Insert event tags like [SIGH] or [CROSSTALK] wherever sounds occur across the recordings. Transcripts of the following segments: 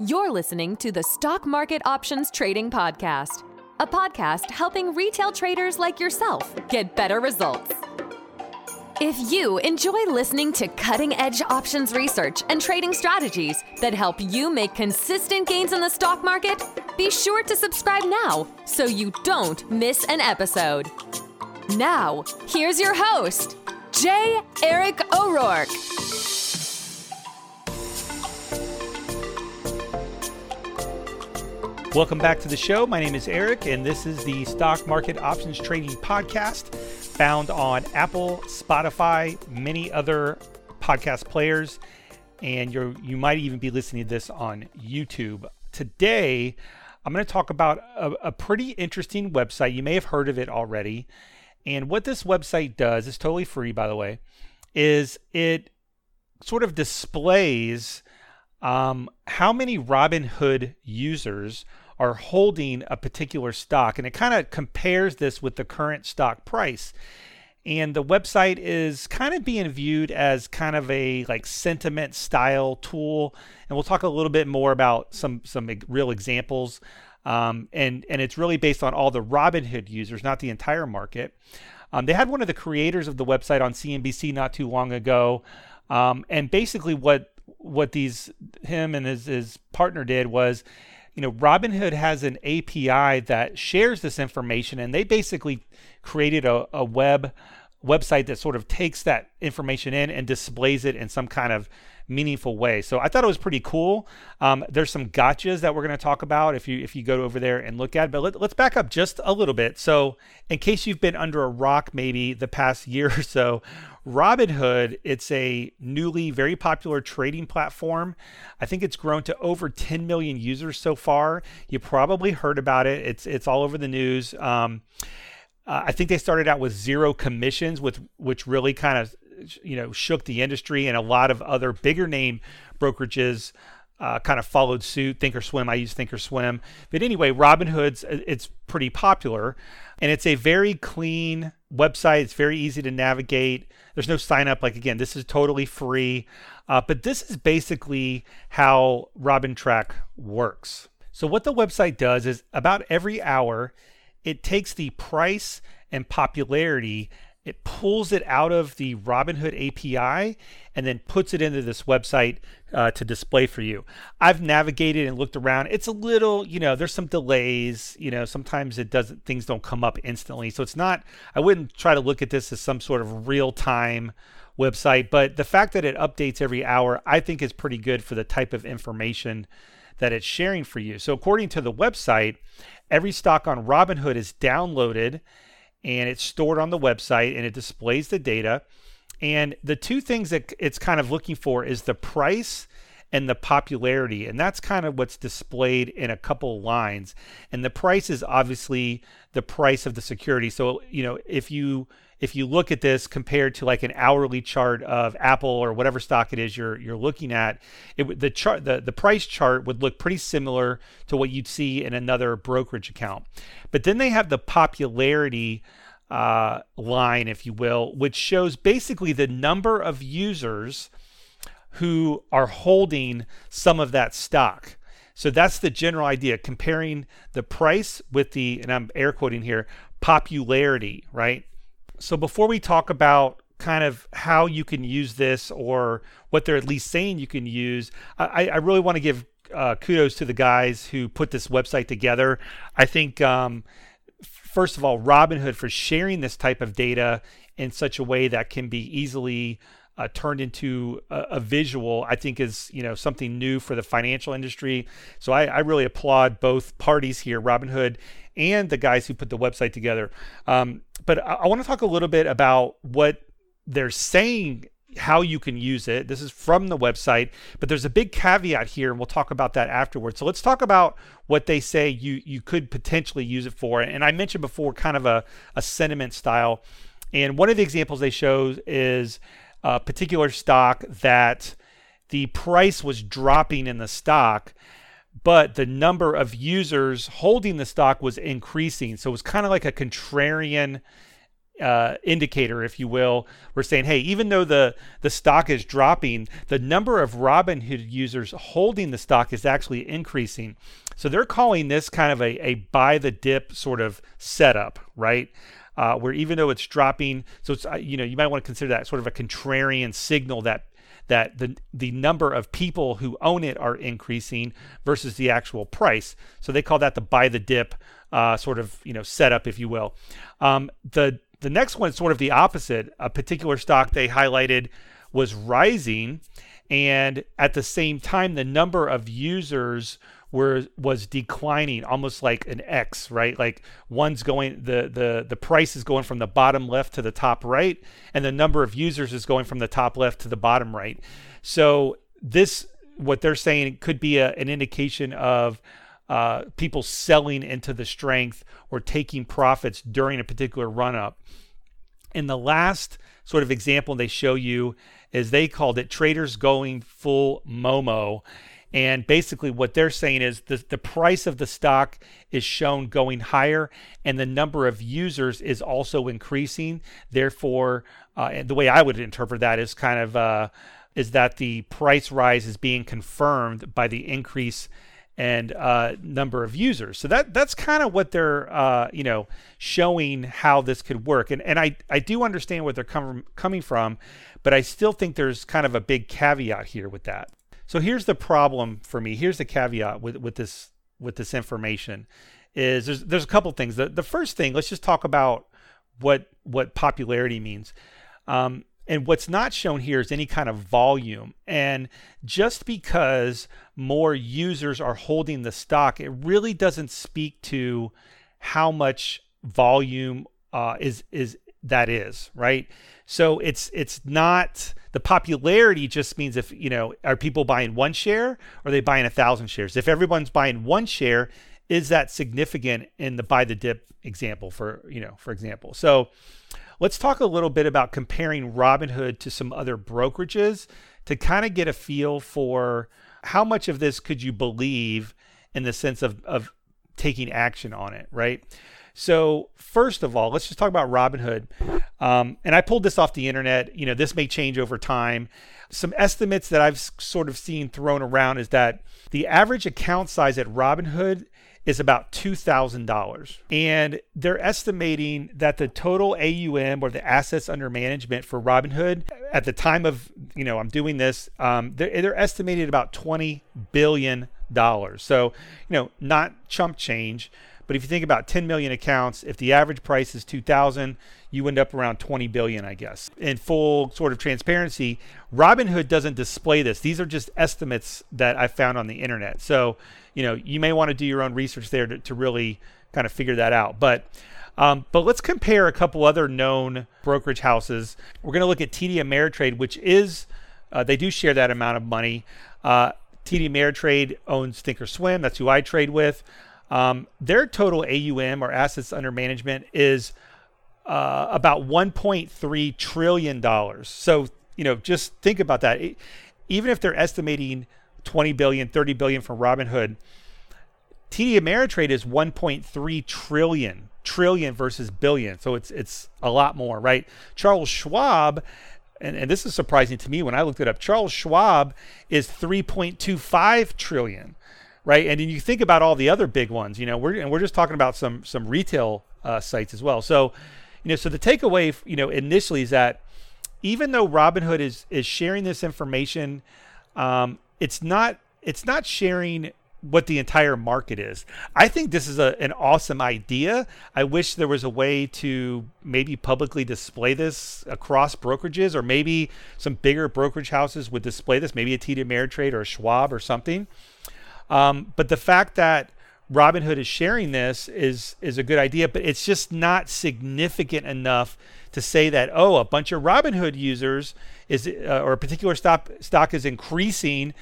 You're listening to the Stock Market Options Trading Podcast, a podcast helping retail traders like yourself get better results. If you enjoy listening to cutting edge options research and trading strategies that help you make consistent gains in the stock market, be sure to subscribe now so you don't miss an episode. Now, here's your host, J. Eric O'Rourke. Welcome back to the show. My name is Eric, and this is the Stock Market Options Trading Podcast found on Apple, Spotify, many other podcast players, and you you might even be listening to this on YouTube. Today, I'm going to talk about a, a pretty interesting website. You may have heard of it already. And what this website does is totally free, by the way, is it sort of displays um, how many Robinhood users are holding a particular stock. And it kind of compares this with the current stock price. And the website is kind of being viewed as kind of a like sentiment style tool. And we'll talk a little bit more about some some real examples. Um, and and it's really based on all the Robinhood users, not the entire market. Um, they had one of the creators of the website on CNBC not too long ago, um, and basically what what these him and his his partner did was you know, Robinhood has an API that shares this information, and they basically created a, a web website that sort of takes that information in and displays it in some kind of meaningful way. So I thought it was pretty cool. Um, there's some gotchas that we're going to talk about if you if you go over there and look at. It. But let, let's back up just a little bit. So in case you've been under a rock maybe the past [LAUGHS] year or so, Robinhood, it's a newly very popular trading platform. I think it's grown to over 10 million users so far. You probably heard about it. It's it's all over the news. Um, uh, I think they started out with zero commissions, with which really kind of you know shook the industry, and a lot of other bigger name brokerages uh, kind of followed suit. Thinkorswim, I use Thinkorswim, but anyway, Robinhood's uh, it's pretty popular, and it's a very clean website. It's very easy to navigate. There's no sign up. Like again, this is totally free, uh, but this is basically how RobinTrack works. So what the website does is about every hour, it takes the price and popularity it pulls it out of the Robinhood API and then puts it into this website uh, to display for you. I've navigated and looked around. It's a little, you know, there's some delays. You know, sometimes it doesn't, things don't come up instantly. So it's not, I wouldn't try to look at this as some sort of real time website, but the fact that it updates every hour, I think is pretty good for the type of information that it's sharing for you. So according to the website, every stock on Robinhood is downloaded and it's stored on the website and it displays the data. And the two things that it's kind of looking for is the price and the popularity. And that's kind of what's displayed in a couple lines. And the price is obviously the price of the security. So, you know, if you if you look at this compared to like an hourly chart of Apple or whatever stock it is you're you're looking at, it the chart the, the price chart would look pretty similar to what you'd see in another brokerage account. But then they have the popularity uh, line, if you will, which shows basically the number of users who are holding some of that stock. So that's the general idea, comparing the price with the, and I'm air quoting here, popularity, right? So before we talk about kind of how you can use this or what they're at least saying you can use, I, I really want to give uh, kudos to the guys who put this website together. I think, um, first of all, Robinhood for sharing this type of data in such a way that can be easily uh, turned into a, a, visual, I think is you know something new for the financial industry. So I, I really applaud both parties here, Robinhood and the guys who put the website together. Um, but I, I want to talk a little bit about what they're saying how you can use it. This is from the website, but there's a big caveat here, and we'll talk about that afterwards. So let's talk about what they say you you could potentially use it for. And I mentioned before, kind of a, a sentiment style. And one of the examples they show is a particular stock that the price was dropping in the stock, but the number of users holding the stock was increasing. So it was kind of like a contrarian uh, indicator, if you will. We're saying, hey, even though the the stock is dropping, the number of Robinhood users holding the stock is actually increasing. So they're calling this kind of a, a buy the dip sort of setup, right? Uh, where even though it's dropping, so it's uh, you know you might want to consider that sort of a contrarian signal that that the the number of people who own it are increasing versus the actual price. So they call that the buy the dip uh, sort of you know setup, if you will. Um, the the next one is sort of the opposite. A particular stock they highlighted was rising, and at the same time, the number of users were was declining, almost like an X, right? Like one's going the the the price is going from the bottom left to the top right, and the number of users is going from the top left to the bottom right. So this what they're saying could be a, an indication of uh, people selling into the strength or taking profits during a particular run up. And the last sort of example they show you is they called it traders going full Momo. And basically, what they're saying is the, the price of the stock is shown going higher, and the number of users is also increasing. Therefore, uh, the way I would interpret that is kind of uh, is that the price rise is being confirmed by the increase and uh, number of users. So that that's kind of what they're uh, you know showing how this could work. And and I I do understand where they're com- coming from, but I still think there's kind of a big caveat here with that. So here's the problem for me. Here's the caveat with with this with this information is there's there's a couple things. The the first thing, let's just talk about what what popularity means. Um, and what's not shown here is any kind of volume. And just because more users are holding the stock, it really doesn't speak to how much volume uh, is is that is right. So it's it's not the popularity just means if you know are people buying one share or they buying a thousand shares? If everyone's buying one share, is that significant in the buy the dip example for you know for example? So Let's talk a little bit about comparing Robinhood to some other brokerages to kind of get a feel for how much of this could you believe in the sense of, of taking action on it, right? So, first of all, let's just talk about Robinhood. Um, and I pulled this off the internet. You know, this may change over time. Some estimates that I've sort of seen thrown around is that the average account size at Robinhood is about $2,000. And they're estimating that the total AUM or the assets under management for Robinhood at the time of, you know, I'm doing this, um, they're, they're estimated about $20 billion. So, you know, not chump change. But if you think about 10 million accounts, if the average price is 2,000, you end up around 20 billion, I guess. In full sort of transparency, Robinhood doesn't display this. These are just estimates that I found on the internet. So you know, you may want to do your own research there to, to really kind of figure that out. But um, but let's compare a couple other known brokerage houses. We're going to look at TD Ameritrade, which is uh, they do share that amount of money. Uh, TD Ameritrade owns Thinkorswim. That's who I trade with. Um, their total AUM or assets under management is uh, about 1.3 trillion dollars. So you know, just think about that. It, even if they're estimating 20 billion, 30 billion from Robinhood. TD Ameritrade is 1.3 trillion, trillion versus billion. So it's it's a lot more, right? Charles Schwab, and, and this is surprising to me when I looked it up. Charles Schwab is 3.25 trillion, right? And then you think about all the other big ones, you know, we're and we're just talking about some some retail uh, sites as well. So, you know, so the takeaway, you know, initially is that even though Robinhood is is sharing this information um, it's not it's not sharing what the entire market is. I think this is a, an awesome idea. I wish there was a way to maybe publicly display this across brokerages, or maybe some bigger brokerage houses would display this, maybe a TD Ameritrade or a Schwab or something. Um, but the fact that Robinhood is sharing this is is a good idea, but it's just not significant enough to say that oh, a bunch of Robinhood users is uh, or a particular stock stock is increasing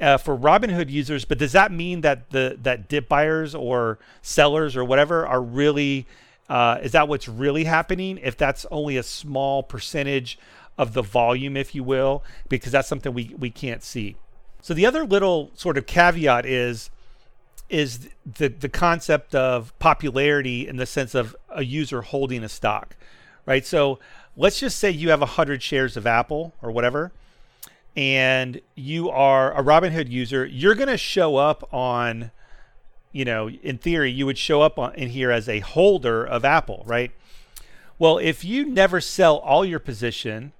uh, for Robinhood users. But does that mean that the that dip buyers or sellers or whatever are really uh, is that what's really happening? If that's only a small percentage of the volume, if you will, because that's something we we can't see. So the other little sort of caveat is is the the concept of popularity in the sense of a user holding a stock, right? So let's just say you have 100 shares of Apple or whatever, and you are a Robinhood user, you're going to show up on, you know, in theory, you would show up on, in here as a holder of Apple, right? Well, if you never sell all your position,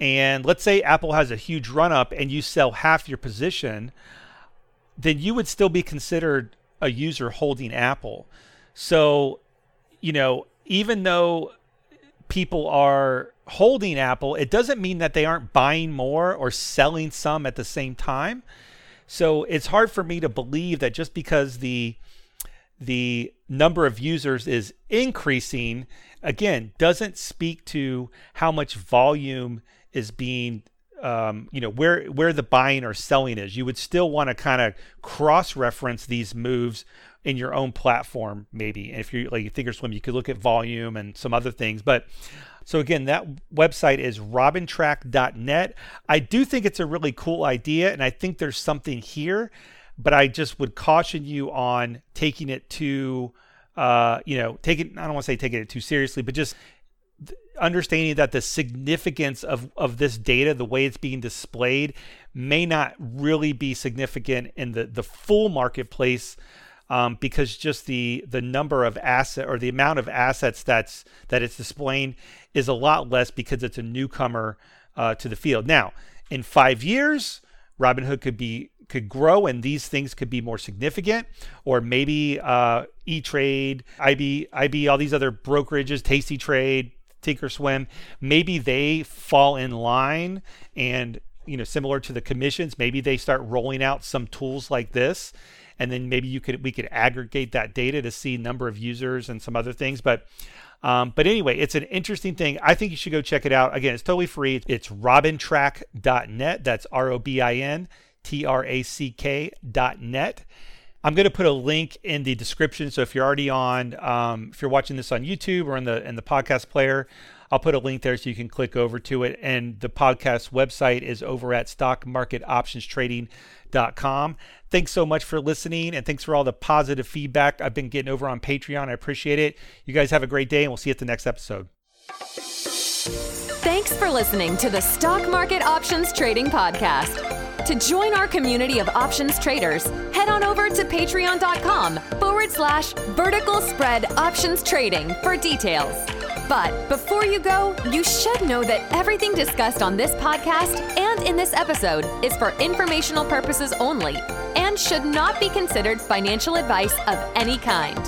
and let's say Apple has a huge run up and you sell half your position, then you would still be considered a user holding Apple. So, you know, even though people are holding Apple, it doesn't mean that they aren't buying more or selling some at the same time. So it's hard for me to believe that just because the the number of users is increasing, again, doesn't speak to how much volume is being um, you know where where the buying or selling is. You would still want to kind of cross reference these moves in your own platform, maybe. And if you're like Thinkorswim, you could look at volume and some other things. But so again, that website is robintrack.net. I do think it's a really cool idea, and I think there's something here, but I just would caution you on taking it too, uh, you know, taking I don't want to say taking it too seriously, but just understanding that the significance of, of this data, the way it's being displayed, may not really be significant in the, the full marketplace um, because just the the number of asset or the amount of assets that's that it's displaying is a lot less because it's a newcomer uh, to the field. Now, in five years, Robinhood could be could grow and these things could be more significant or maybe uh, e-trade ib ib all these other brokerages tasty trade Thinkorswim, maybe they fall in line and you know similar to the commissions, maybe they start rolling out some tools like this and then maybe you could we could aggregate that data to see number of users and some other things but um, but anyway, it's an interesting thing. I think you should go check it out. Again, it's totally free. It's robintrack.net. That's R O B I I'm going to put a link in the description. So if you're already on, um, if you're watching this on YouTube or in the in the podcast player, I'll put a link there so you can click over to it. And the podcast website is over at stockmarketoptionstrading.com. Thanks so much for listening, and thanks for all the positive feedback I've been getting over on Patreon. I appreciate it. You guys have a great day, and we'll see you at the next episode. Thanks for listening to the Stock Market Options Trading Podcast. To join our community of options traders, head to patreon.com forward slash vertical spread options trading for details. But before you go, you should know that everything discussed on this podcast and in this episode is for informational purposes only and should not be considered financial advice of any kind.